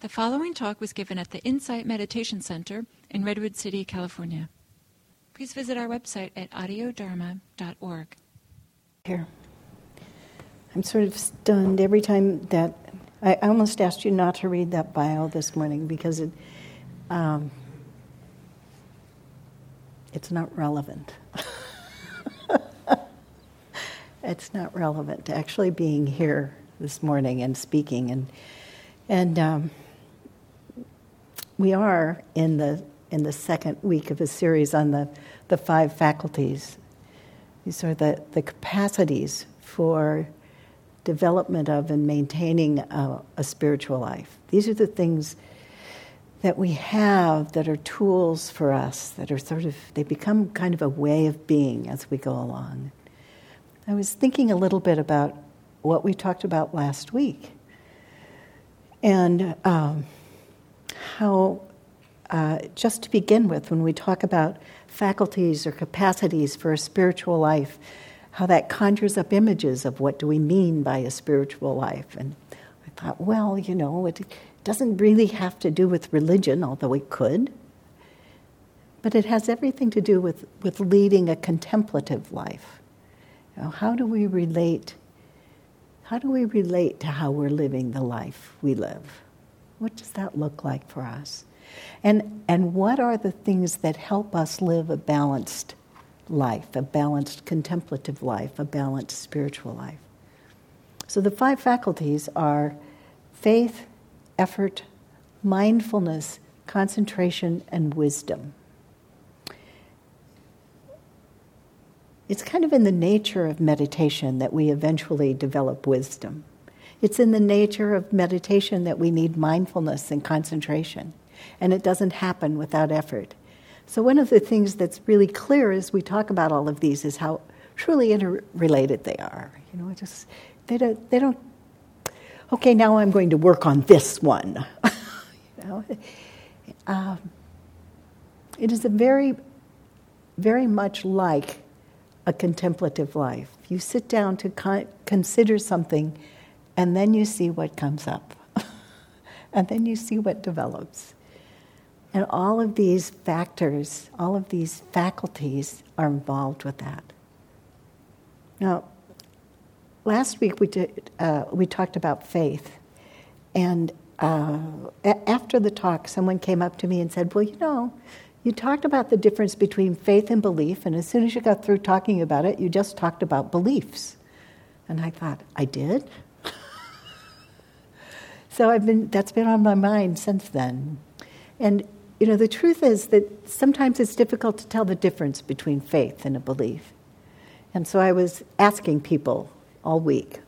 The following talk was given at the Insight Meditation Center in Redwood City, California. Please visit our website at audiodharma.org. Here. I'm sort of stunned every time that I almost asked you not to read that bio this morning because it um, it's not relevant. it's not relevant to actually being here this morning and speaking and and um, we are in the in the second week of a series on the the five faculties. These are the the capacities for development of and maintaining a, a spiritual life. These are the things that we have that are tools for us that are sort of they become kind of a way of being as we go along. I was thinking a little bit about what we talked about last week and um, how, uh, just to begin with, when we talk about faculties or capacities for a spiritual life, how that conjures up images of what do we mean by a spiritual life. And I thought, well, you know, it doesn't really have to do with religion, although it could. But it has everything to do with, with leading a contemplative life. You know, how do we relate? How do we relate to how we're living the life we live? What does that look like for us? And, and what are the things that help us live a balanced life, a balanced contemplative life, a balanced spiritual life? So the five faculties are faith, effort, mindfulness, concentration, and wisdom. It's kind of in the nature of meditation that we eventually develop wisdom. It's in the nature of meditation that we need mindfulness and concentration, and it doesn't happen without effort. So, one of the things that's really clear as we talk about all of these is how truly interrelated they are. You know, just they don't, they don't okay, now I'm going to work on this one. you know? Um, it is a very, very much like a contemplative life. You sit down to con- consider something, and then you see what comes up, and then you see what develops. And all of these factors, all of these faculties are involved with that. Now, last week we, did, uh, we talked about faith. And uh, after the talk, someone came up to me and said, Well, you know, you talked about the difference between faith and belief, and as soon as you got through talking about it, you just talked about beliefs. And I thought, I did? So I've been, that's been on my mind since then. And, you know, the truth is that sometimes it's difficult to tell the difference between faith and a belief. And so I was asking people, all week.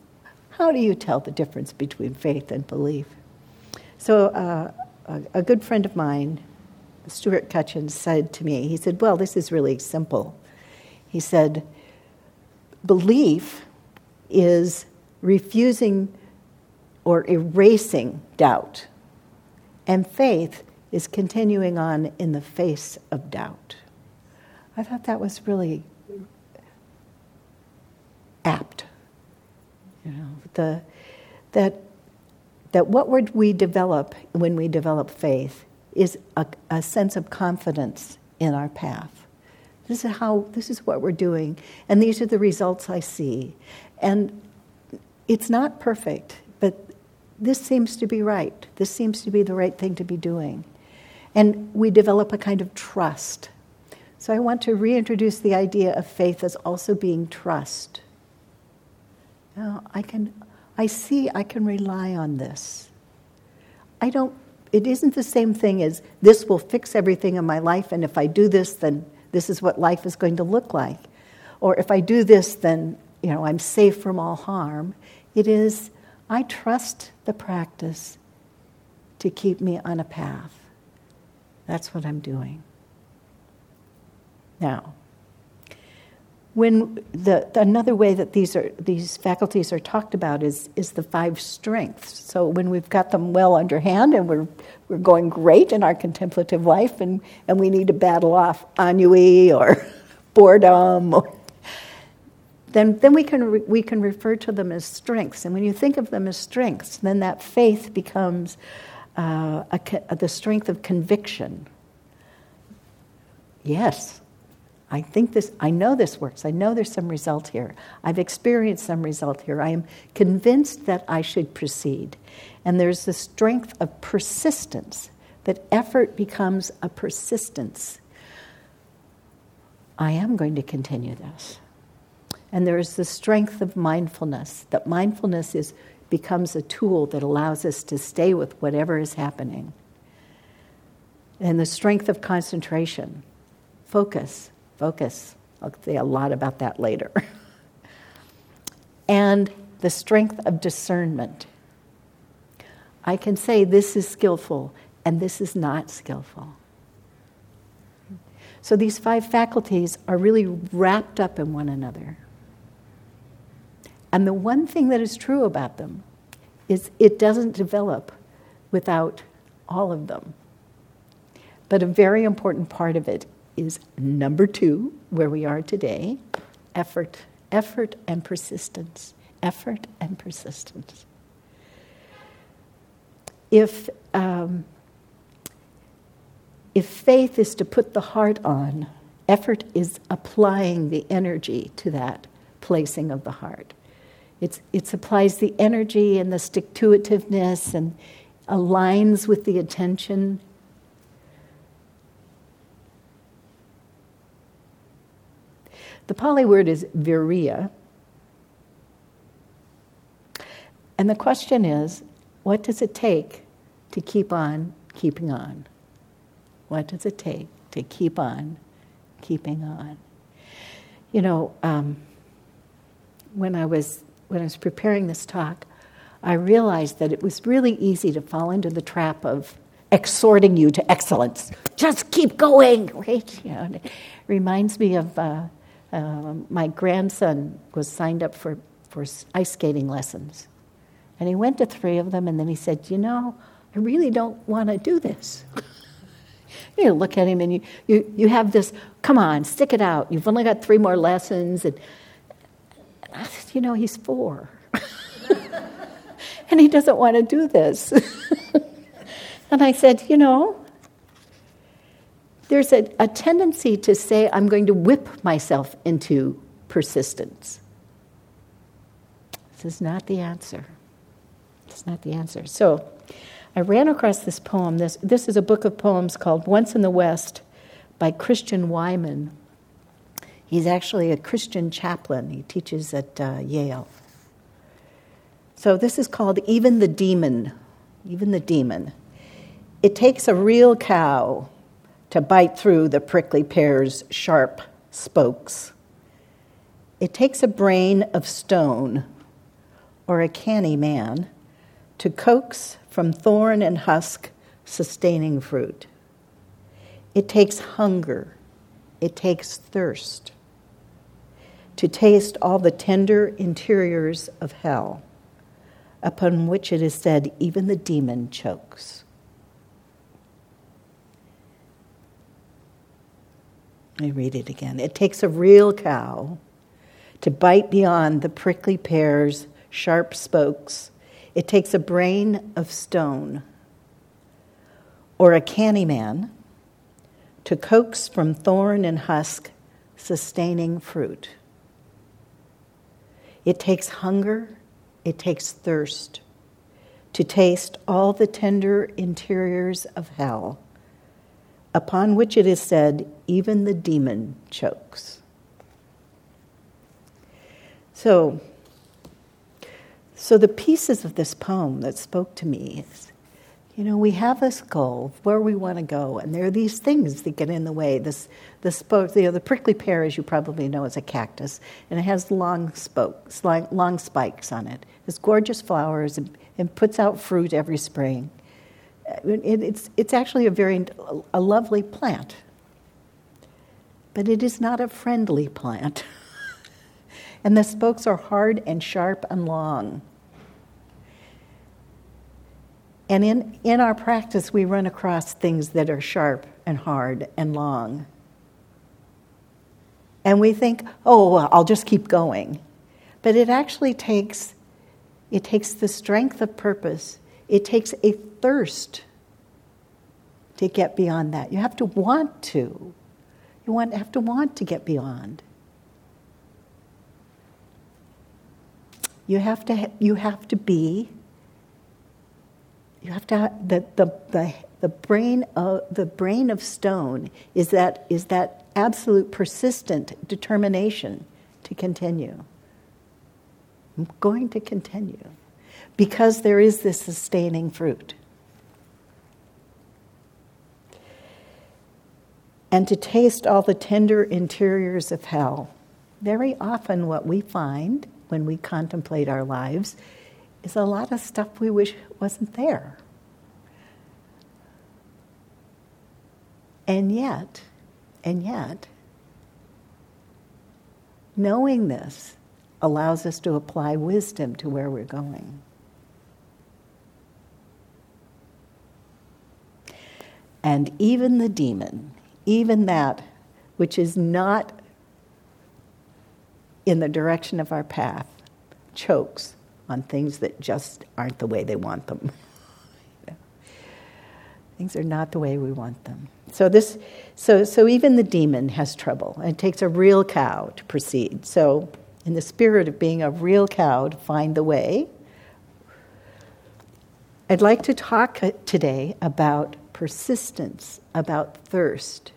How do you tell the difference between faith and belief? So, uh, a, a, good friend of mine, Stuart Cutchin, said to me, he said, Well, this is really simple. He said, Belief is refusing or erasing doubt, and faith is continuing on in the face of doubt. I thought that was really apt. You know, the, that, that what we develop when we develop faith is a, a sense of confidence in our path. This is how, this is what we're doing, and these are the results I see. And it's not perfect, but this seems to be right. This seems to be the right thing to be doing. And we develop a kind of trust. So I want to reintroduce the idea of faith as also being trust. Now, I can, I see I can rely on this. I don't, it isn't the same thing as this will fix everything in my life, and if I do this, then this is what life is going to look like. Or if I do this, then, you know, I'm safe from all harm. It is, I trust the practice to keep me on a path. That's what I'm doing. Now, when the, another way that these are these faculties are talked about is is the five strengths. So when we've got them well underhand and we're we're going great in our contemplative life, and and we need to battle off ennui or boredom, or, then then we can re, we can refer to them as strengths. And when you think of them as strengths, then that faith becomes uh, a, the strength of conviction. Yes, I think this, I know this works. I know there's some result here. I've experienced some result here. I am convinced that I should proceed. And there's the strength of persistence, that effort becomes a persistence. I am going to continue this. And there is the strength of mindfulness, that mindfulness is, becomes a tool that allows us to stay with whatever is happening. And the strength of concentration, focus, focus. I'll say a lot about that later. and the strength of discernment. I can say this is skillful and this is not skillful. So these five faculties are really wrapped up in one another. And the one thing that is true about them is it doesn't develop without all of them. But a very important part of it is number two, where we are today effort, effort and persistence. Effort and persistence. If, um, if faith is to put the heart on, effort is applying the energy to that placing of the heart. It's, it supplies the energy and the stick to itiveness and aligns with the attention. The Pali word is viriya. And the question is what does it take to keep on keeping on? What does it take to keep on keeping on? You know, um, when I was when I was preparing this talk, I realized that it was really easy to fall into the trap of exhorting you to excellence. Just keep going, right? You know, it reminds me of uh, uh, my grandson was signed up for, for ice skating lessons. And he went to three of them, and then he said, You know, I really don't want to do this. you look at him and you, you, you have this, come on, stick it out. You've only got three more lessons. And I said, you know, he's four. and he doesn't want to do this. and I said, you know, there's a, a tendency to say, I'm going to whip myself into persistence. This is not the answer. It's not the answer. So I ran across this poem. This, this is a book of poems called Once in the West by Christian Wiman. He's actually a Christian chaplain. He teaches at uh, Yale. So this is called Even the Demon. Even the Demon. It takes a real cow to bite through the prickly pear's sharp spokes. It takes a brain of stone or a canny man to coax from thorn and husk sustaining fruit. It takes hunger, it takes thirst to taste all the tender interiors of hell, upon which it is said, even the demon chokes. I read it again. It takes a real cow to bite beyond the prickly pear's sharp spokes. It takes a brain of stone or a canny man to coax from thorn and husk sustaining fruit. It takes hunger, it takes thirst to taste all the tender interiors of hell, upon which it is said, even the demon chokes. So, so the pieces of this poem that spoke to me is you know, we have this goal where we want to go, and there are these things that get in the way. This, the this you know, the prickly pear, as you probably know, is a cactus, and it has long spokes, long spikes on it. It's gorgeous flowers and, and puts out fruit every spring. Uh, it, it's, it's actually a very a lovely plant, but it is not a friendly plant. and the spokes are hard and sharp and long. And in, in our practice, we run across things that are sharp and hard and long. And we think, oh, well, I'll just keep going. But it actually takes, it takes the strength of purpose. It takes a thirst to get beyond that. You have to want to. You want, have to want to get beyond. You have to, you have to be, you have to, have, the, the, the, the, brain of, the brain of stone is that, is that absolute persistent determination to continue. I'm going to continue because there is this sustaining fruit. And to taste all the tender interiors of hell. Very often, what we find when we contemplate our lives is a lot of stuff we wish wasn't there. And yet, and yet, knowing this allows us to apply wisdom to where we're going. And even the demon, even that which is not in the direction of our path, chokes on things that just aren't the way they want them. Things are not the way we want them. So this, so so even the demon has trouble. It takes a real cow to proceed. So in the spirit of being a real cow to find the way, I'd like to talk today about persistence, about thirst,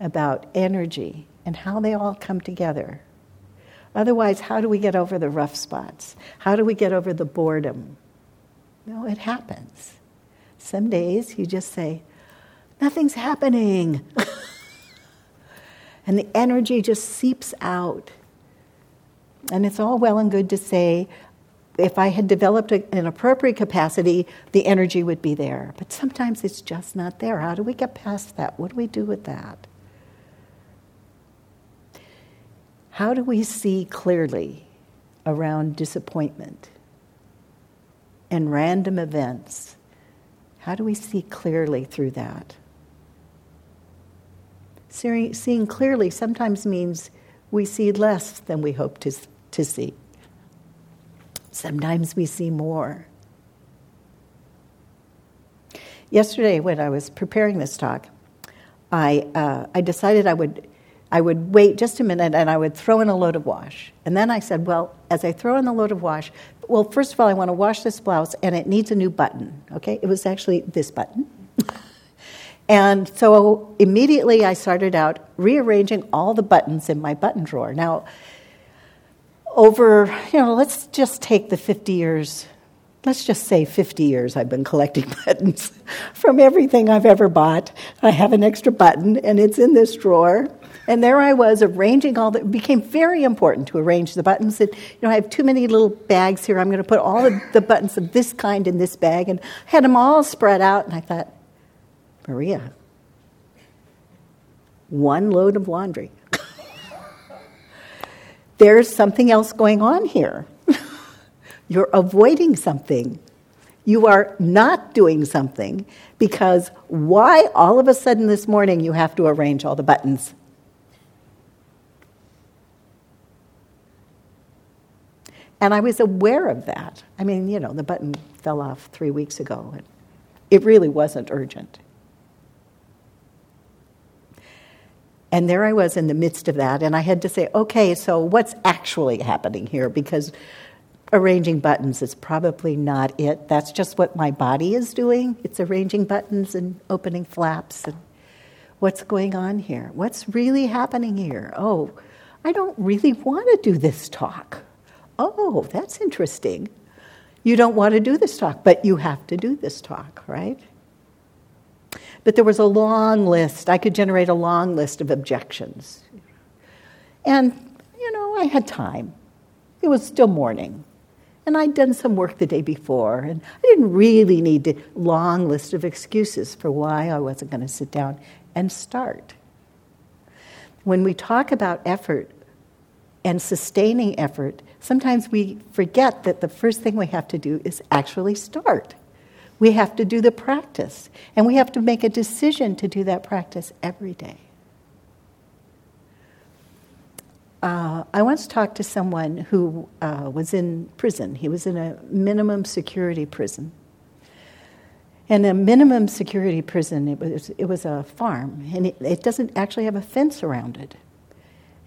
about energy, and how they all come together. Otherwise, how do we get over the rough spots? How do we get over the boredom? No, it happens. Some days you just say, nothing's happening. and the energy just seeps out. And it's all well and good to say, if I had developed a, an appropriate capacity, the energy would be there. But sometimes it's just not there. How do we get past that? What do we do with that? How do we see clearly around disappointment and random events? How do we see clearly through that? Seeing clearly sometimes means we see less than we hope to, to see. Sometimes we see more. Yesterday, when I was preparing this talk, I, uh, I decided I would, I would wait just a minute and I would throw in a load of wash. And then I said, well, as I throw in the load of wash, well, first of all, I want to wash this blouse and it needs a new button. Okay? It was actually this button. and so immediately I started out rearranging all the buttons in my button drawer. Now, over, you know, let's just take the 50 years, let's just say 50 years I've been collecting buttons from everything I've ever bought. I have an extra button and it's in this drawer. And there I was arranging all the, it became very important to arrange the buttons. And, you know, I have too many little bags here. I'm going to put all of the buttons of this kind in this bag. And I had them all spread out. And I thought, Maria, one load of laundry there's something else going on here. You're avoiding something. You are not doing something because why all of a sudden this morning you have to arrange all the buttons? And I was aware of that. I mean, you know, the button fell off three weeks ago. And it really wasn't urgent. And there I was in the midst of that, and I had to say, okay, so what's actually happening here? Because arranging buttons is probably not it. That's just what my body is doing. It's arranging buttons and opening flaps. And what's going on here? What's really happening here? Oh, I don't really want to do this talk. Oh, that's interesting. You don't want to do this talk, but you have to do this talk, right? But there was a long list. I could generate a long list of objections. And, you know, I had time. It was still morning. And I'd done some work the day before, and I didn't really need a long list of excuses for why I wasn't going to sit down and start. When we talk about effort and sustaining effort, sometimes we forget that the first thing we have to do is actually start. We have to do the practice, and we have to make a decision to do that practice every day. Uh, I once talked to someone who uh, was in prison. He was in a minimum security prison. And a minimum security prison, it was, it was a farm, and it, it doesn't actually have a fence around it.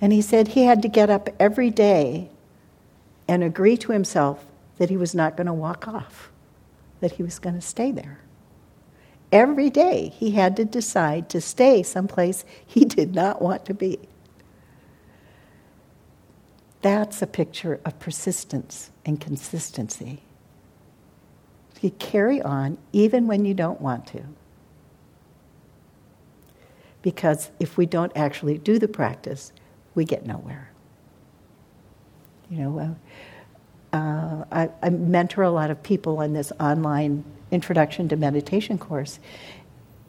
And he said he had to get up every day and agree to himself that he was not going to walk off, that he was going to stay there. Every day he had to decide to stay someplace he did not want to be. That's a picture of persistence and consistency. You carry on even when you don't want to. Because if we don't actually do the practice, we get nowhere. You know, uh, uh, I, I, mentor a lot of people in this online introduction to meditation course,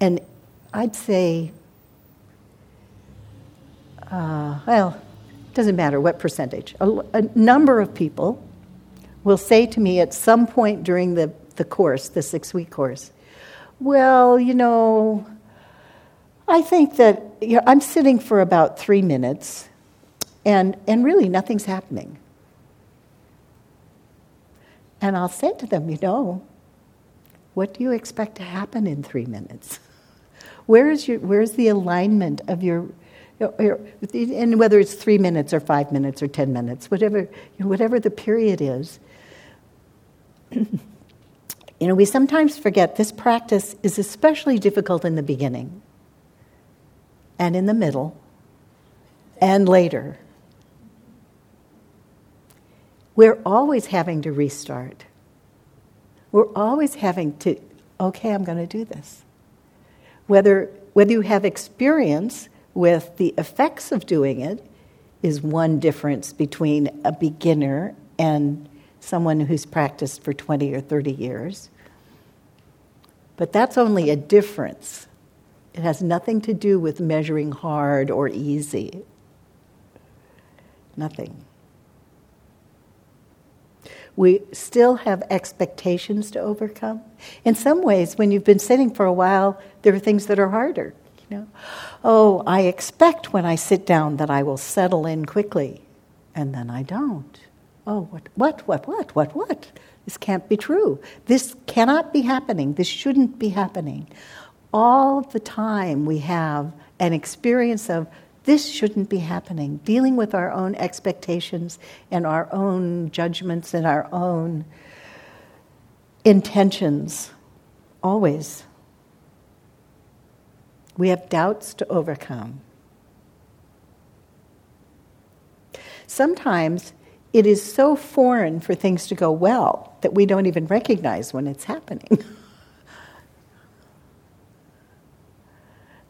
and I'd say, uh, well, it doesn't matter what percentage, a, a number of people will say to me at some point during the the course, the six week course? Well, you know, I think that you know, I'm sitting for about three minutes and, and really nothing's happening. And I'll say to them, you know, what do you expect to happen in three minutes? Where is your, where's the alignment of your, your, and whether it's three minutes or five minutes or ten minutes, whatever, whatever the period is, You know, we sometimes forget this practice is especially difficult in the beginning and in the middle and later. We're always having to restart. We're always having to, okay, I'm going to do this. Whether, whether you have experience with the effects of doing it is one difference between a beginner and someone who's practiced for 20 or 30 years. But that's only a difference. It has nothing to do with measuring hard or easy. Nothing. We still have expectations to overcome. In some ways, when you've been sitting for a while, there are things that are harder. You know, oh, I expect when I sit down that I will settle in quickly, and then I don't. Oh, what, what, what, what, what, what? This can't be true. This cannot be happening. This shouldn't be happening. All the time we have an experience of this shouldn't be happening, dealing with our own expectations and our own judgments and our own intentions, always. We have doubts to overcome. Sometimes it is so foreign for things to go well that we don't even recognize when it's happening.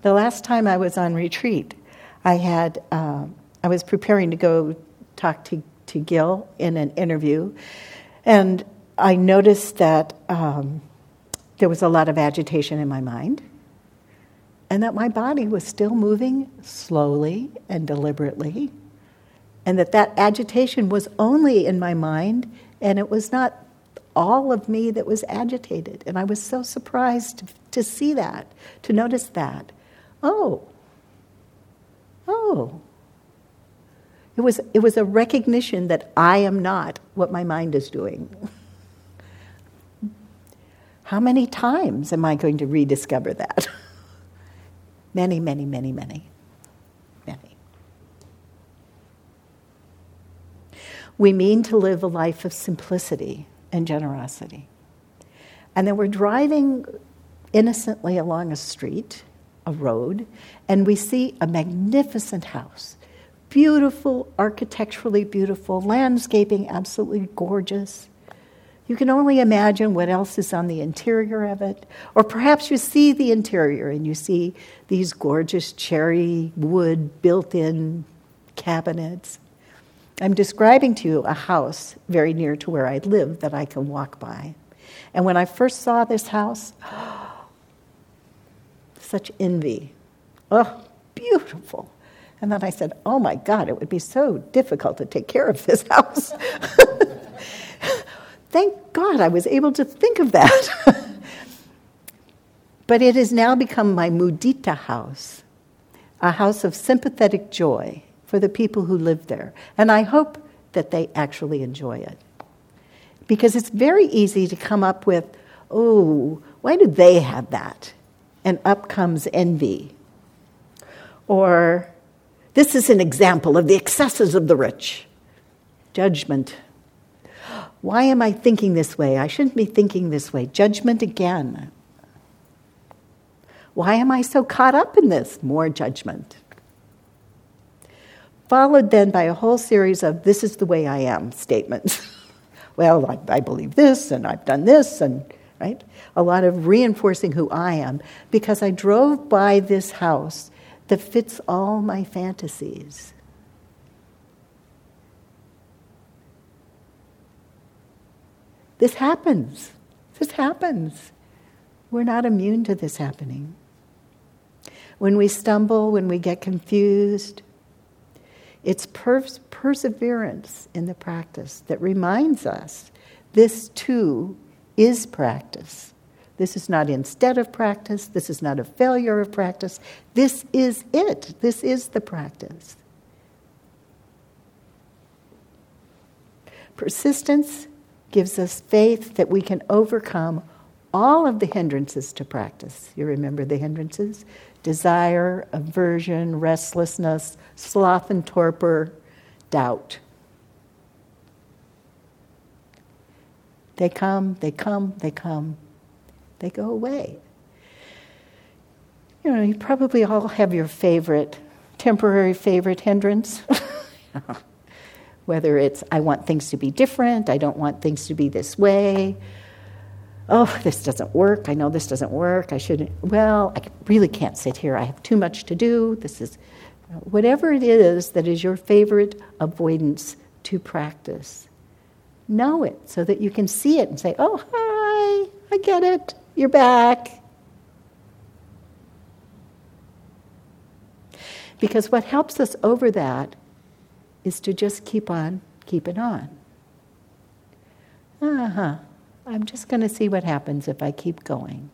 the last time I was on retreat, I had uh, I was preparing to go talk to, to Gil in an interview, and I noticed that um, there was a lot of agitation in my mind, and that my body was still moving slowly and deliberately and that that agitation was only in my mind and it was not all of me that was agitated and i was so surprised to see that to notice that. Oh oh it was it was a recognition that i am not what my mind is doing how many times am i going to rediscover that many many many many many. We mean to live a life of simplicity and generosity. And then we're driving innocently along a street, a road, and we see a magnificent house. Beautiful, architecturally beautiful, landscaping absolutely gorgeous. You can only imagine what else is on the interior of it. Or perhaps you see the interior and you see these gorgeous cherry wood built in cabinets I'm describing to you a house very near to where I live that I can walk by. And when I first saw this house, such envy. Oh, beautiful. And then I said, Oh my God, it would be so difficult to take care of this house. Thank God I was able to think of that. but it has now become my mudita house, a house of sympathetic joy for the people who live there. And I hope that they actually enjoy it. Because it's very easy to come up with, oh, why do they have that? And up comes envy. Or, this is an example of the excesses of the rich. Judgment. Why am I thinking this way? I shouldn't be thinking this way. Judgment again. Why am I so caught up in this? More judgment. Followed then by a whole series of this is the way I am statements. well, I, I, believe this and I've done this and, right? A lot of reinforcing who I am because I drove by this house that fits all my fantasies. This happens. This happens. We're not immune to this happening. When we stumble, when we get confused, it's pers- perseverance in the practice that reminds us this too is practice. This is not instead of practice. This is not a failure of practice. This is it. This is the practice. Persistence gives us faith that we can overcome all of the hindrances to practice. You remember the hindrances? desire, aversion, restlessness, sloth and torpor, doubt. They come, they come, they come, they go away. You know, you probably all have your favorite, temporary favorite hindrance. Whether it's, I want things to be different, I don't want things to be this way, oh, this doesn't work. I know this doesn't work. I shouldn't, well, I really can't sit here. I have too much to do. This is, whatever it is that is your favorite avoidance to practice, know it so that you can see it and say, oh, hi, I get it. You're back. Because what helps us over that is to just keep on keeping on. Uh huh. I'm just going to see what happens if I keep going.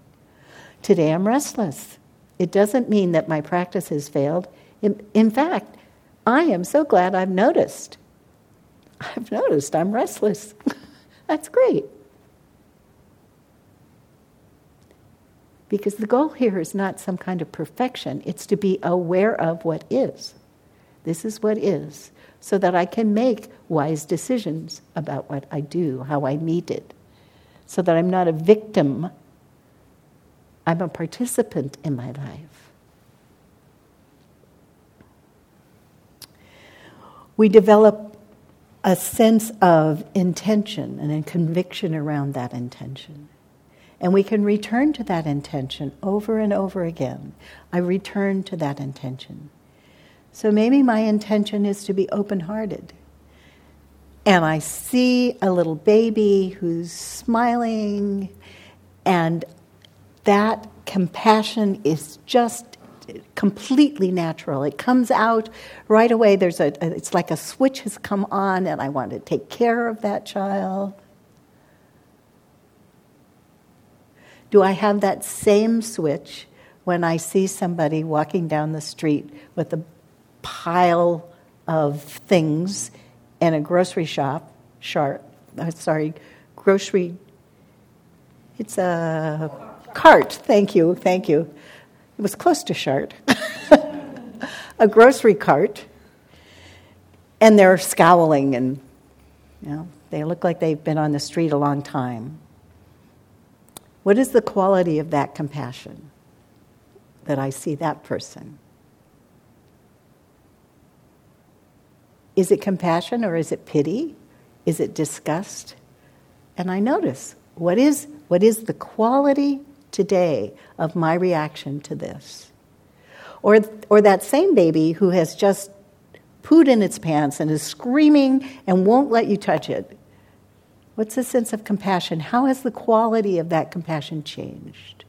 Today I'm restless. It doesn't mean that my practice has failed. In, in fact, I am so glad I've noticed. I've noticed I'm restless. That's great. Because the goal here is not some kind of perfection, it's to be aware of what is. This is what is, so that I can make wise decisions about what I do, how I meet it so that I'm not a victim, I'm a participant in my life. We develop a sense of intention and a conviction around that intention. And we can return to that intention over and over again. I return to that intention. So maybe my intention is to be open hearted and I see a little baby who's smiling, and that compassion is just completely natural. It comes out right away. There's a, it's like a switch has come on, and I want to take care of that child. Do I have that same switch when I see somebody walking down the street with a pile of things in a grocery shop, sharp, uh, sorry, grocery, it's a cart, thank you, thank you. It was close to shart. a grocery cart, and they're scowling and, you know, they look like they've been on the street a long time. What is the quality of that compassion that I see that person? Is it compassion or is it pity? Is it disgust? And I notice what is, what is the quality today of my reaction to this? Or, or that same baby who has just pooed in its pants and is screaming and won't let you touch it. What's the sense of compassion? How has the quality of that compassion changed?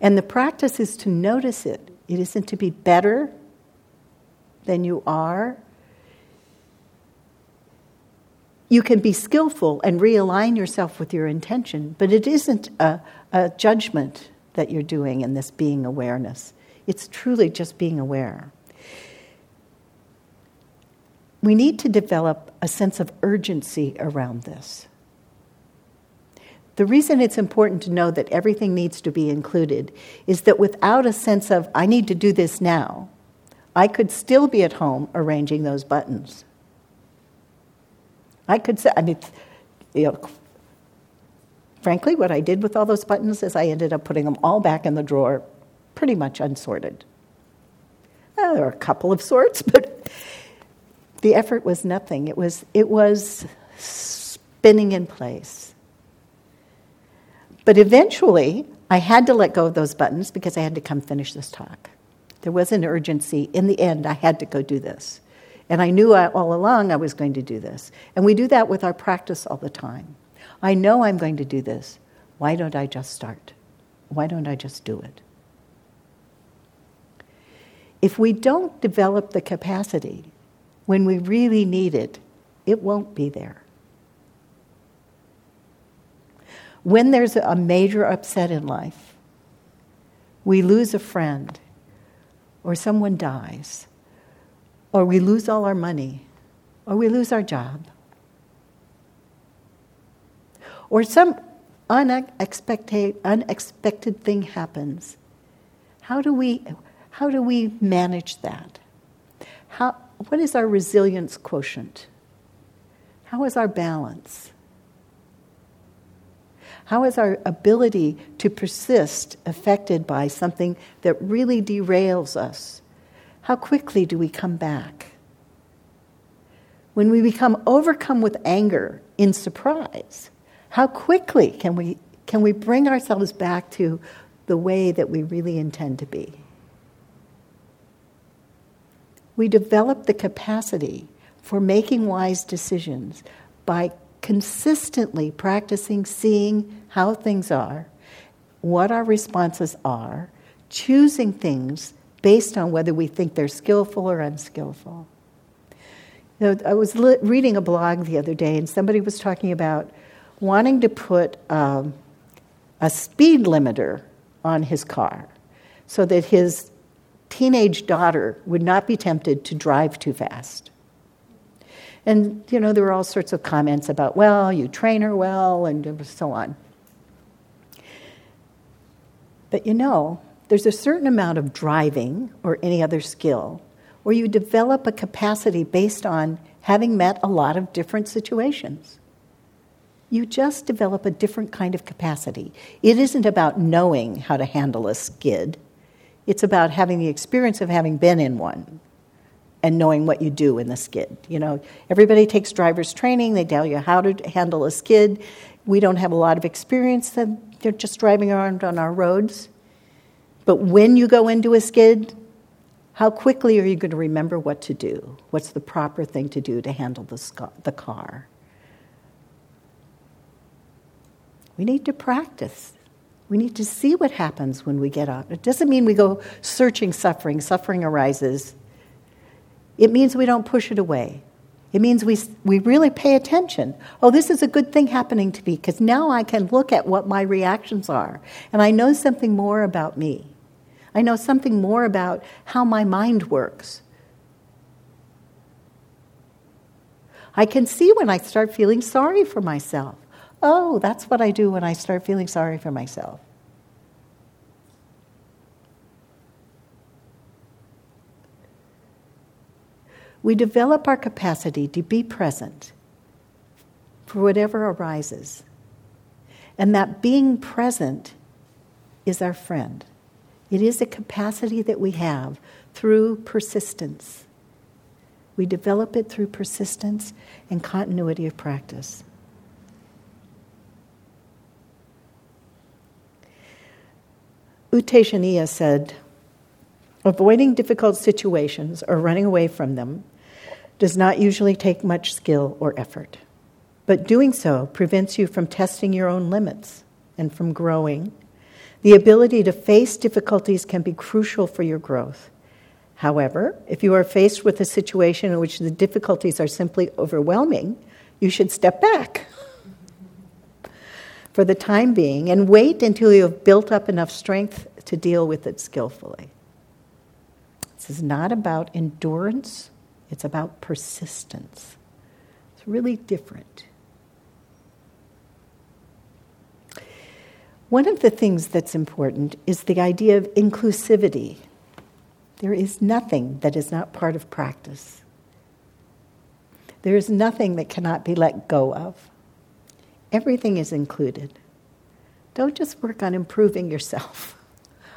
And the practice is to notice it. It isn't to be better than you are. You can be skillful and realign yourself with your intention, but it isn't a, a judgment that you're doing in this being awareness. It's truly just being aware. We need to develop a sense of urgency around this. The reason it's important to know that everything needs to be included is that without a sense of, I need to do this now, I could still be at home arranging those buttons. I could say, I mean, you know, frankly, what I did with all those buttons is I ended up putting them all back in the drawer, pretty much unsorted. Well, there are a couple of sorts, but the effort was nothing. It was, it was spinning in place. But eventually, I had to let go of those buttons because I had to come finish this talk. There was an urgency. In the end, I had to go do this. And I knew all along I was going to do this. And we do that with our practice all the time. I know I'm going to do this. Why don't I just start? Why don't I just do it? If we don't develop the capacity when we really need it, it won't be there. When there's a major upset in life, we lose a friend, or someone dies, or we lose all our money, or we lose our job, or some unexpected, unexpected thing happens. How do we, how do we manage that? How, what is our resilience quotient? How is our balance? How is our ability to persist affected by something that really derails us? How quickly do we come back? When we become overcome with anger in surprise, how quickly can we, can we bring ourselves back to the way that we really intend to be? We develop the capacity for making wise decisions by consistently practicing seeing how things are, what our responses are, choosing things based on whether we think they're skillful or unskillful. You know, I was li- reading a blog the other day, and somebody was talking about wanting to put um, a speed limiter on his car so that his teenage daughter would not be tempted to drive too fast. And, you know, there were all sorts of comments about, well, you train her well, and so on. But you know, there's a certain amount of driving or any other skill where you develop a capacity based on having met a lot of different situations. You just develop a different kind of capacity. It isn't about knowing how to handle a skid, it's about having the experience of having been in one and knowing what you do in the skid. You know, everybody takes driver's training, they tell you how to handle a skid. We don't have a lot of experience, then they're just driving around on our roads. But when you go into a skid, how quickly are you going to remember what to do? What's the proper thing to do to handle the, the car? We need to practice. We need to see what happens when we get out. It doesn't mean we go searching suffering. Suffering arises it means we don't push it away. It means we, we really pay attention. Oh, this is a good thing happening to me because now I can look at what my reactions are and I know something more about me. I know something more about how my mind works. I can see when I start feeling sorry for myself. Oh, that's what I do when I start feeling sorry for myself. we develop our capacity to be present for whatever arises. And that being present is our friend. It is a capacity that we have through persistence. We develop it through persistence and continuity of practice. U Tejaniya said, Avoiding difficult situations or running away from them does not usually take much skill or effort. But doing so prevents you from testing your own limits and from growing. The ability to face difficulties can be crucial for your growth. However, if you are faced with a situation in which the difficulties are simply overwhelming, you should step back for the time being and wait until you have built up enough strength to deal with it skillfully. This is not about endurance it's about persistence. It's really different. One of the things that's important is the idea of inclusivity. There is nothing that is not part of practice. There is nothing that cannot be let go of. Everything is included. Don't just work on improving yourself.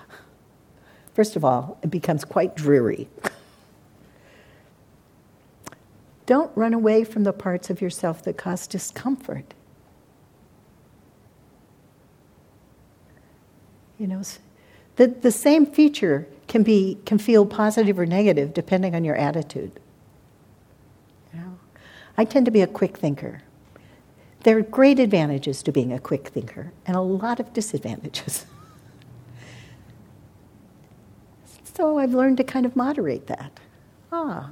First of all, it becomes quite dreary. Don't run away from the parts of yourself that cause discomfort. You know, the, the same feature can, be, can feel positive or negative depending on your attitude. You know? I tend to be a quick thinker. There are great advantages to being a quick thinker and a lot of disadvantages. so I've learned to kind of moderate that. Ah,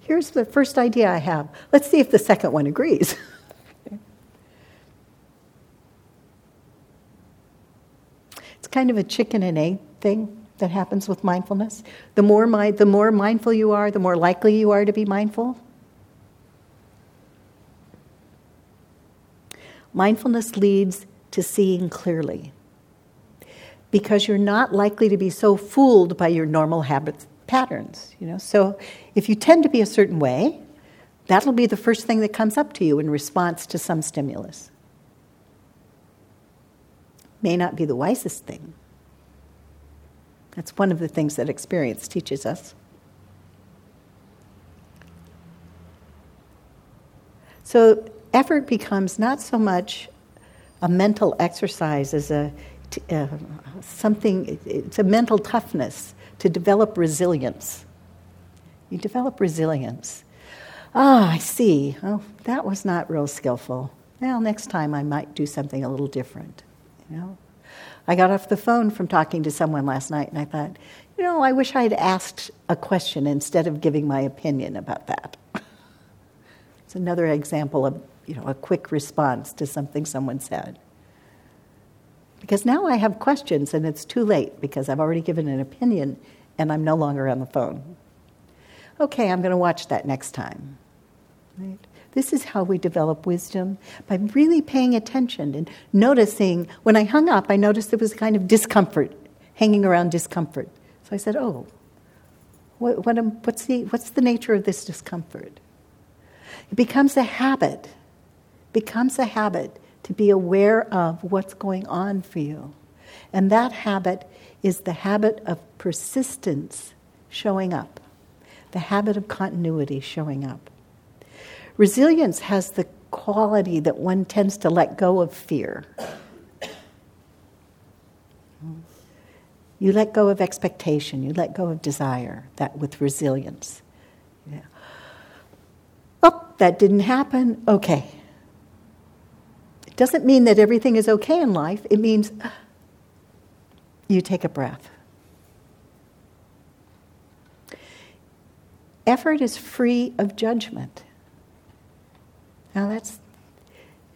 here's the first idea I have. Let's see if the second one agrees. it's kind of a chicken and egg thing that happens with mindfulness. The more, mi- the more mindful you are, the more likely you are to be mindful. Mindfulness leads to seeing clearly because you're not likely to be so fooled by your normal habits patterns, you know. So if you tend to be a certain way, that'll be the first thing that comes up to you in response to some stimulus. May not be the wisest thing. That's one of the things that experience teaches us. So effort becomes not so much a mental exercise as a uh, something, it's a mental toughness to develop resilience. You develop resilience. Ah, oh, I see. Oh, that was not real skillful. Well, next time I might do something a little different. You know, I got off the phone from talking to someone last night, and I thought, you know, I wish I had asked a question instead of giving my opinion about that. it's another example of you know, a quick response to something someone said. Because now I have questions and it's too late because I've already given an opinion and I'm no longer on the phone. Okay, I'm going to watch that next time. Right? This is how we develop wisdom by really paying attention and noticing. When I hung up, I noticed there was a kind of discomfort, hanging around discomfort. So I said, Oh, what, what, what's, the, what's the nature of this discomfort? It becomes a habit becomes a habit to be aware of what's going on for you. And that habit is the habit of persistence showing up, the habit of continuity showing up. Resilience has the quality that one tends to let go of fear. You let go of expectation, you let go of desire, that with resilience. Yeah. Oh, that didn't happen. Okay, It doesn't mean that everything is okay in life, it means you take a breath. Effort is free of judgment. Now that's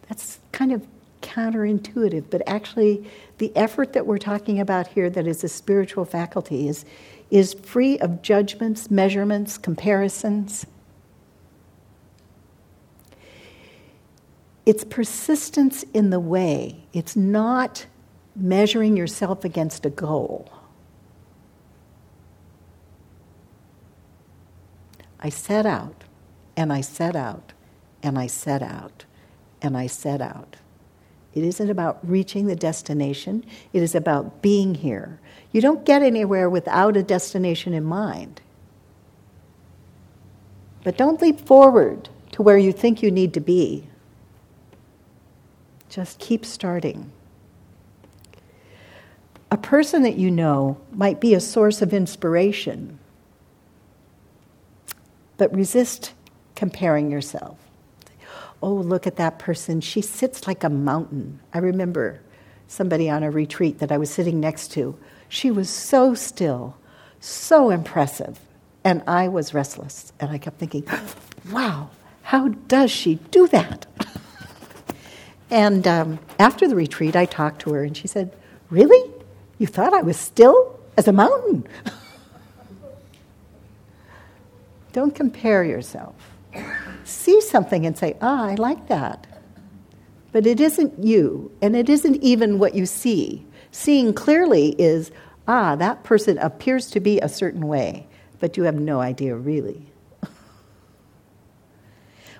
that's kind of counterintuitive, but actually the effort that we're talking about here that is a spiritual faculty is is free of judgments, measurements, comparisons. it's persistence in the way. It's not measuring yourself against a goal. I set out, and I set out, and I set out, and I set out. It isn't about reaching the destination, it is about being here. You don't get anywhere without a destination in mind. But don't leap forward to where you think you need to be just keep starting. A person that you know might be a source of inspiration, but resist comparing yourself. Oh, look at that person. She sits like a mountain. I remember somebody on a retreat that I was sitting next to. She was so still, so impressive. And I was restless. And I kept thinking, wow, how does she do that? And um, after the retreat, I talked to her, and she said, Really? You thought I was still as a mountain? Don't compare yourself. See something and say, Ah, I like that. But it isn't you, and it isn't even what you see. Seeing clearly is, ah, that person appears to be a certain way, but you have no idea really.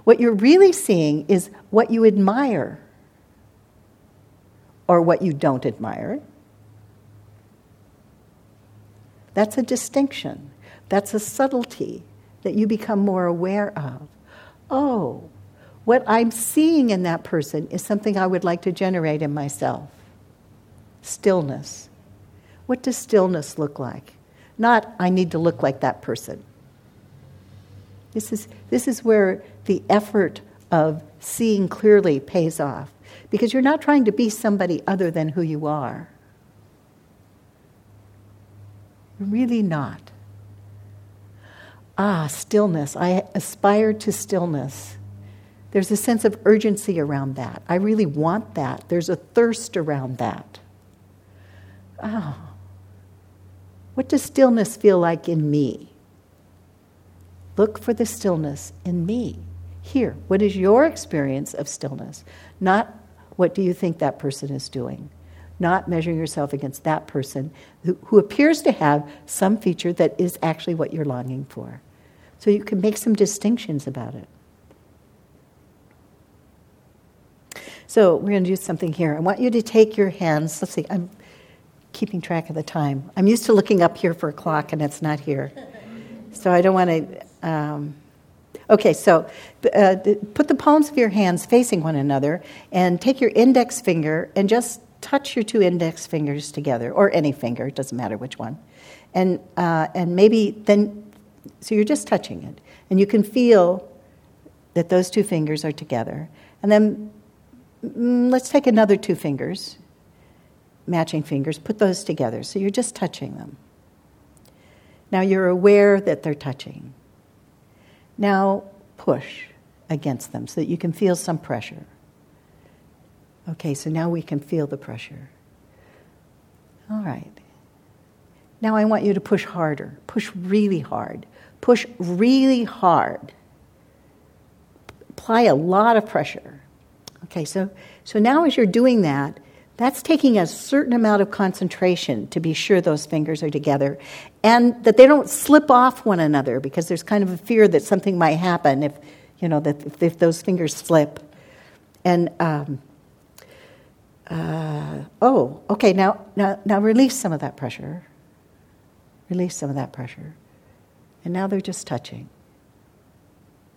what you're really seeing is what you admire or what you don't admire. That's a distinction. That's a subtlety that you become more aware of. Oh, what I'm seeing in that person is something I would like to generate in myself. Stillness. What does stillness look like? Not, I need to look like that person. This is, this is where the effort of seeing clearly pays off because you're not trying to be somebody other than who you are. Really not. Ah, stillness. I aspire to stillness. There's a sense of urgency around that. I really want that. There's a thirst around that. Ah, what does stillness feel like in me? Look for the stillness in me. Here, what is your experience of stillness? Not what do you think that person is doing? Not measuring yourself against that person who, who appears to have some feature that is actually what you're longing for. So you can make some distinctions about it. So we're going to do something here. I want you to take your hands. Let's see, I'm keeping track of the time. I'm used to looking up here for a clock and it's not here. So I don't want to. Um, Okay, so uh, put the palms of your hands facing one another and take your index finger and just touch your two index fingers together, or any finger, it doesn't matter which one. And, uh, and maybe then, so you're just touching it. And you can feel that those two fingers are together. And then mm, let's take another two fingers, matching fingers, put those together. So you're just touching them. Now you're aware that they're touching. Now push against them so that you can feel some pressure. Okay, so now we can feel the pressure. All right. Now I want you to push harder. Push really hard. Push really hard. Apply a lot of pressure. Okay, so, so now as you're doing that, that's taking a certain amount of concentration to be sure those fingers are together and that they don't slip off one another because there's kind of a fear that something might happen if, you know, that if, if those fingers slip. And, um, uh, oh, okay, now, now, now release some of that pressure. Release some of that pressure. And now they're just touching.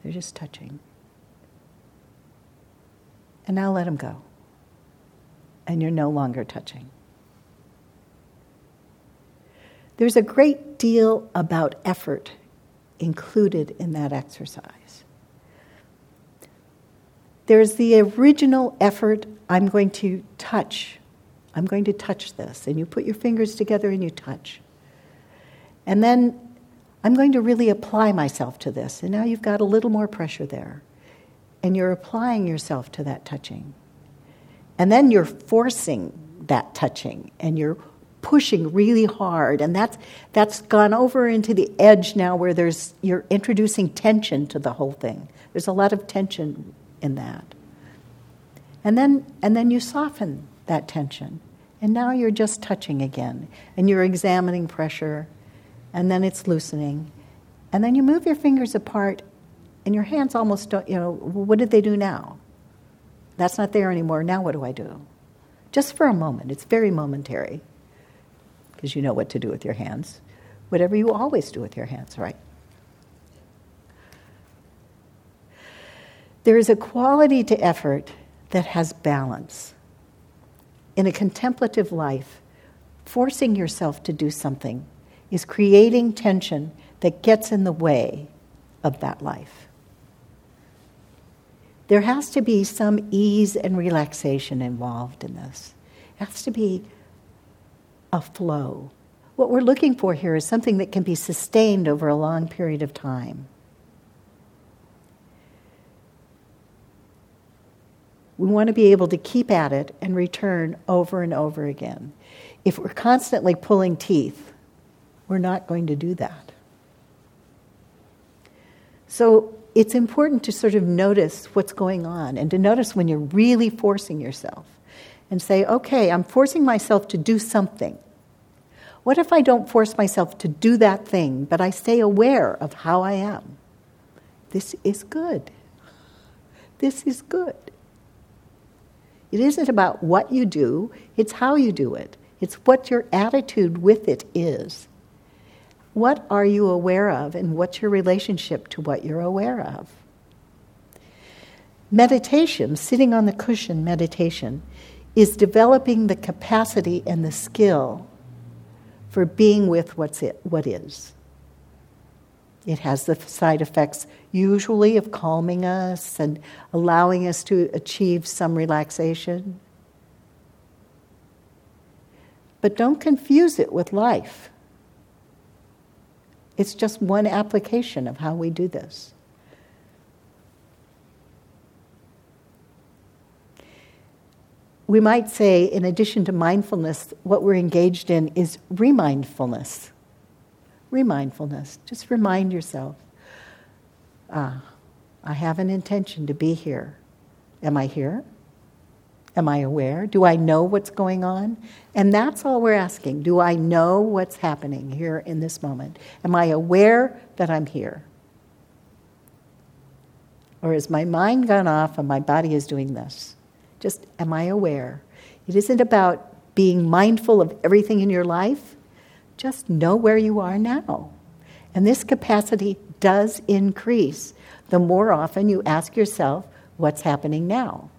They're just touching. And now let them go and you're no longer touching. There's a great deal about effort included in that exercise. There's the original effort I'm going to touch. I'm going to touch this. And you put your fingers together and you touch. And then I'm going to really apply myself to this. And now you've got a little more pressure there. And you're applying yourself to that touching. And then you're forcing that touching and you're pushing really hard and that's that's gone over into the edge now where there's you're introducing tension to the whole thing. There's a lot of tension in that. And then and then you soften that tension. And now you're just touching again and you're examining pressure and then it's loosening. And then you move your fingers apart and your hands almost don't, you know, what did they do now? That's not there anymore. Now what do I do? Just for a moment. It's very momentary because you know what to do with your hands. Whatever you always do with your hands, right? There is a quality to effort that has balance. In a contemplative life, forcing yourself to do something is creating tension that gets in the way of that life there has to be some ease and relaxation involved in this. It has to be a flow. What we're looking for here is something that can be sustained over a long period of time. We want to be able to keep at it and return over and over again. If we're constantly pulling teeth, we're not going to do that. So, it's important to sort of notice what's going on and to notice when you're really forcing yourself and say, okay, I'm forcing myself to do something. What if I don't force myself to do that thing, but I stay aware of how I am? This is good. This is good. It isn't about what you do, it's how you do it. It's what your attitude with it is. What are you aware of, and what's your relationship to what you're aware of? Meditation, sitting on the cushion meditation, is developing the capacity and the skill for being with what's it, what is. It has the side effects usually of calming us and allowing us to achieve some relaxation. But don't confuse it with life. It's just one application of how we do this. We might say, in addition to mindfulness, what we're engaged in is remindfulness. Remindfulness. Just remind yourself ah, I have an intention to be here. Am I here? Am I aware? Do I know what's going on? And that's all we're asking. Do I know what's happening here in this moment? Am I aware that I'm here? Or has my mind gone off and my body is doing this? Just am I aware? It isn't about being mindful of everything in your life. Just know where you are now. And this capacity does increase the more often you ask yourself, what's happening now?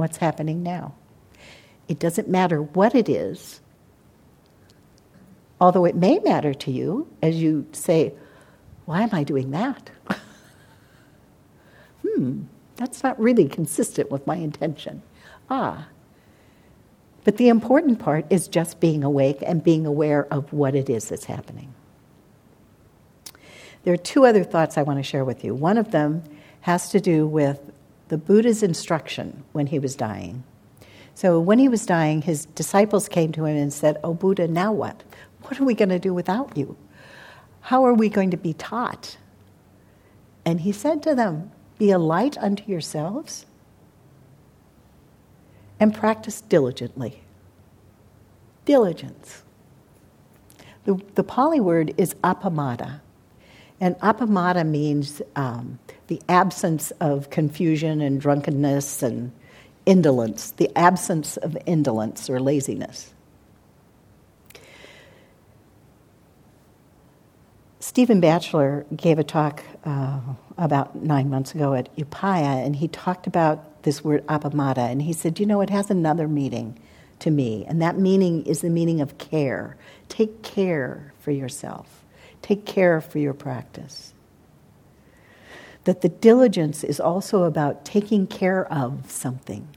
what's happening now. It doesn't matter what it is, although it may matter to you as you say, Why am I doing that? hmm, that's not really consistent with my intention. Ah. But the important part is just being awake and being aware of what it is that's happening. There are two other thoughts I want to share with you. One of them has to do with the Buddha's instruction when he was dying. So when he was dying, his disciples came to him and said, Oh, Buddha, now what? What are we going to do without you? How are we going to be taught? And he said to them, Be a light unto yourselves and practice diligently. Diligence. The, the Pali word is appamada. And appamada means um, the absence of confusion and drunkenness and indolence, the absence of indolence or laziness. Stephen Batchelor gave a talk uh, about nine months ago at Upaya, and he talked about this word appamada, and he said, You know, it has another meaning to me, and that meaning is the meaning of care. Take care for yourself, take care for your practice that the diligence is also about taking care of something.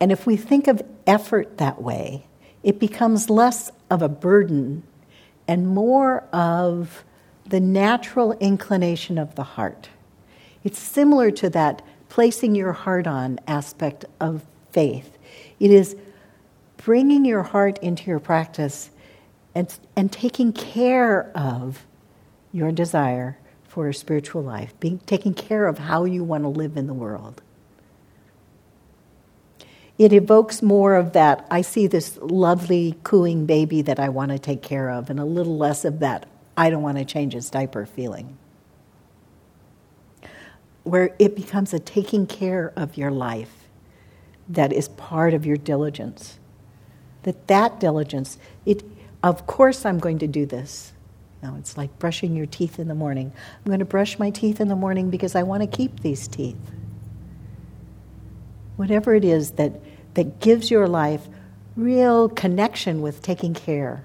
And if we think of effort that way, it becomes less of a burden and more of the natural inclination of the heart. It's similar to that placing your heart on aspect of faith. It is bringing your heart into your practice and, and taking care of your desire for a spiritual life, being taking care of how you want to live in the world. It evokes more of that, I see this lovely cooing baby that I want to take care of, and a little less of that, I don't want to change his diaper feeling. Where it becomes a taking care of your life that is part of your diligence. That that diligence, it, of course I'm going to do this. No, it's like brushing your teeth in the morning. I'm going to brush my teeth in the morning because I want to keep these teeth. Whatever it is that, that gives your life real connection with taking care.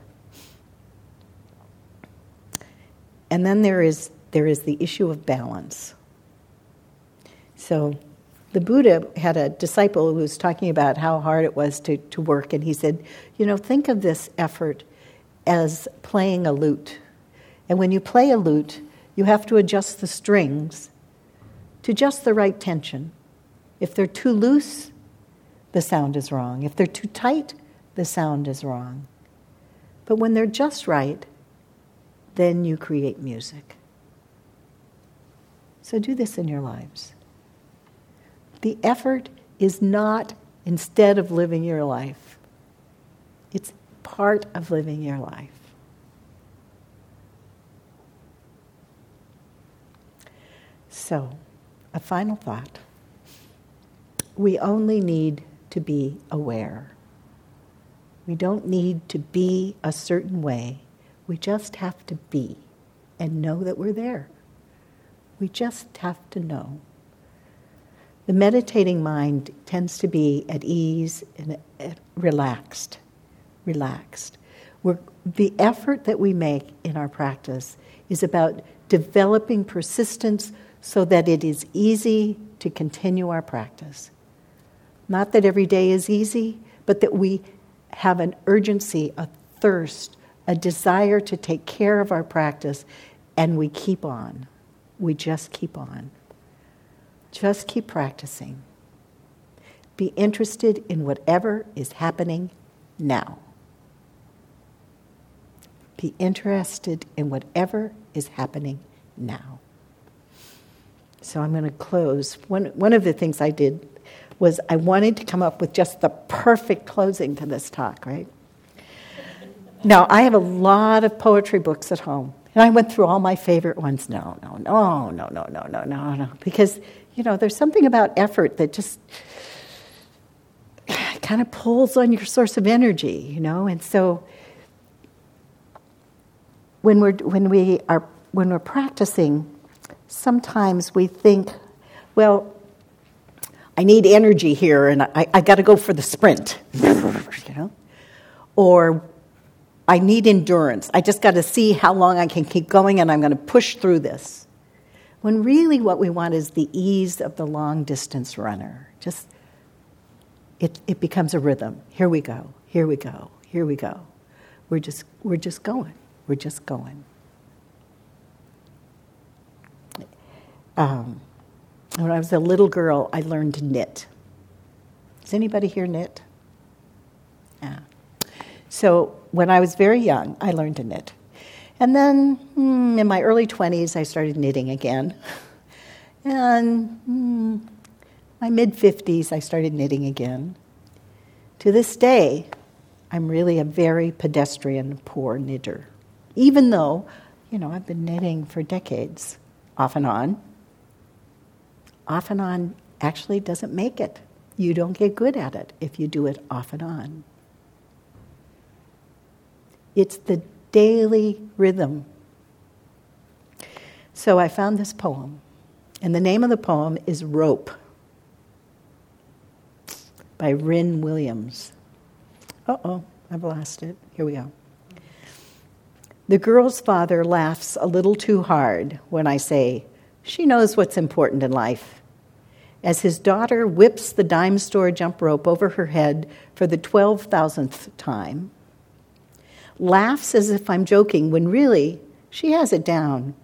And then there is, there is the issue of balance. So the Buddha had a disciple who was talking about how hard it was to, to work, and he said, You know, think of this effort as playing a lute. And when you play a lute, you have to adjust the strings to just the right tension. If they're too loose, the sound is wrong. If they're too tight, the sound is wrong. But when they're just right, then you create music. So do this in your lives. The effort is not instead of living your life, part of living your life. So, a final thought. We only need to be aware. We don't need to be a certain way. We just have to be and know that we're there. We just have to know. The meditating mind tends to be at ease and relaxed. Relaxed. We're, the effort that we make in our practice is about developing persistence so that it is easy to continue our practice. Not that every day is easy, but that we have an urgency, a thirst, a desire to take care of our practice, and we keep on. We just keep on. Just keep practicing. Be interested in whatever is happening now. Be interested in whatever is happening now. So I'm going to close. One, one of the things I did was I wanted to come up with just the perfect closing to this talk, right? Now, I have a lot of poetry books at home. And I went through all my favorite ones. No, no, no, no, no, no, no, no, no. Because, you know, there's something about effort that just kind of pulls on your source of energy, you know? And so when we're, when we are, when we're practicing, sometimes we think, well, I need energy here and I, I got to go for the sprint, you know? Or I need endurance. I just got to see how long I can keep going and I'm going to push through this. When really what we want is the ease of the long distance runner. Just, it, it becomes a rhythm. Here we go, here we go, here we go. We're just, we're just going, we're just going. Um, when I was a little girl, I learned to knit. Does anybody here knit? Yeah. So when I was very young, I learned to knit. And then mm, in my early 20s, I started knitting again. And mm, my mid 50s, I started knitting again. To this day, I'm really a very pedestrian, poor knitter. Even though, you know, I've been knitting for decades, off and on. Off and on actually doesn't make it. You don't get good at it if you do it off and on. It's the daily rhythm. So I found this poem, and the name of the poem is Rope by Ryn Williams. Uh oh, I've lost it. Here we go. The girl's father laughs a little too hard when I say, she knows what's important in life. As his daughter whips the dime store jump rope over her head for the 12,000th time, laughs as if I'm joking when really she has it down.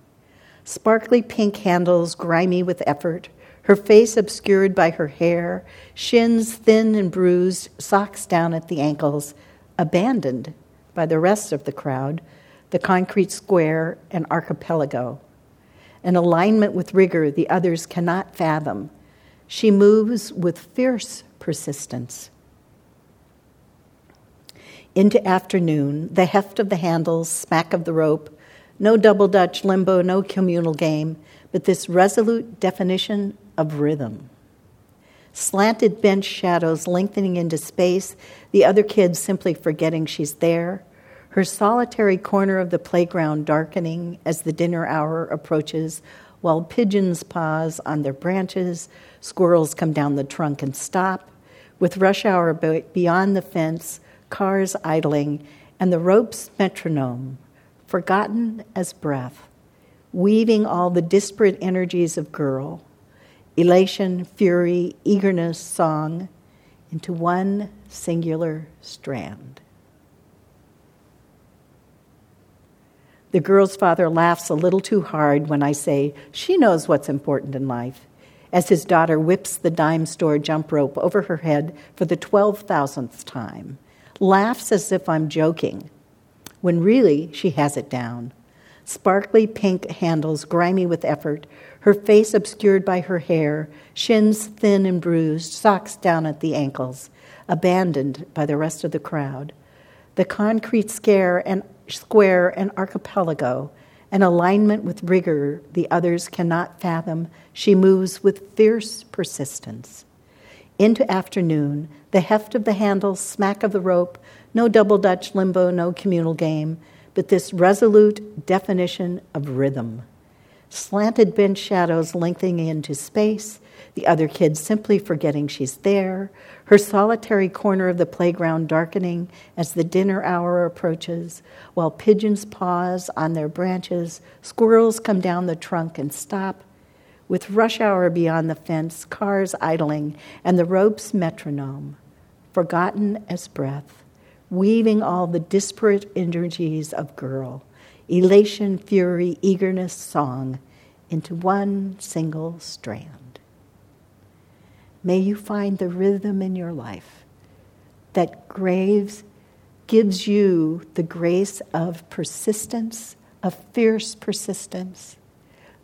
Sparkly pink handles, grimy with effort, her face obscured by her hair, shins thin and bruised, socks down at the ankles, abandoned by the rest of the crowd, the concrete square and archipelago. An alignment with rigor the others cannot fathom. She moves with fierce persistence into afternoon, the heft of the handles, smack of the rope, no double dutch limbo, no communal game, but this resolute definition of rhythm. Slanted bench shadows lengthening into space, the other kids simply forgetting she's there, her solitary corner of the playground darkening as the dinner hour approaches, while pigeons pause on their branches, squirrels come down the trunk and stop. With rush hour beyond the fence, cars idling, and the rope's metronome, forgotten as breath, weaving all the disparate energies of girl, elation, fury, eagerness, song, into one singular strand. The girl's father laughs a little too hard when I say she knows what's important in life, as his daughter whips the dime store jump rope over her head for the 12,000th time laughs as if I'm joking, when really she has it down. sparkly pink handles grimy with effort, her face obscured by her hair, shins thin and bruised, socks down at the ankles, abandoned by the rest of the crowd. The concrete scare and square and archipelago, an alignment with rigor the others cannot fathom, she moves with fierce persistence. Into afternoon, the heft of the handle, smack of the rope, no double Dutch limbo, no communal game, but this resolute definition of rhythm. Slanted bench shadows lengthening into space, the other kids simply forgetting she's there, her solitary corner of the playground darkening as the dinner hour approaches, while pigeons pause on their branches, squirrels come down the trunk and stop, with rush hour beyond the fence, cars idling, and the rope's metronome, forgotten as breath, weaving all the disparate energies of girl, elation, fury, eagerness, song, into one single strand. May you find the rhythm in your life that graves gives you the grace of persistence, of fierce persistence,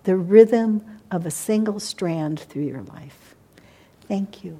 the rhythm of a single strand through your life. Thank you.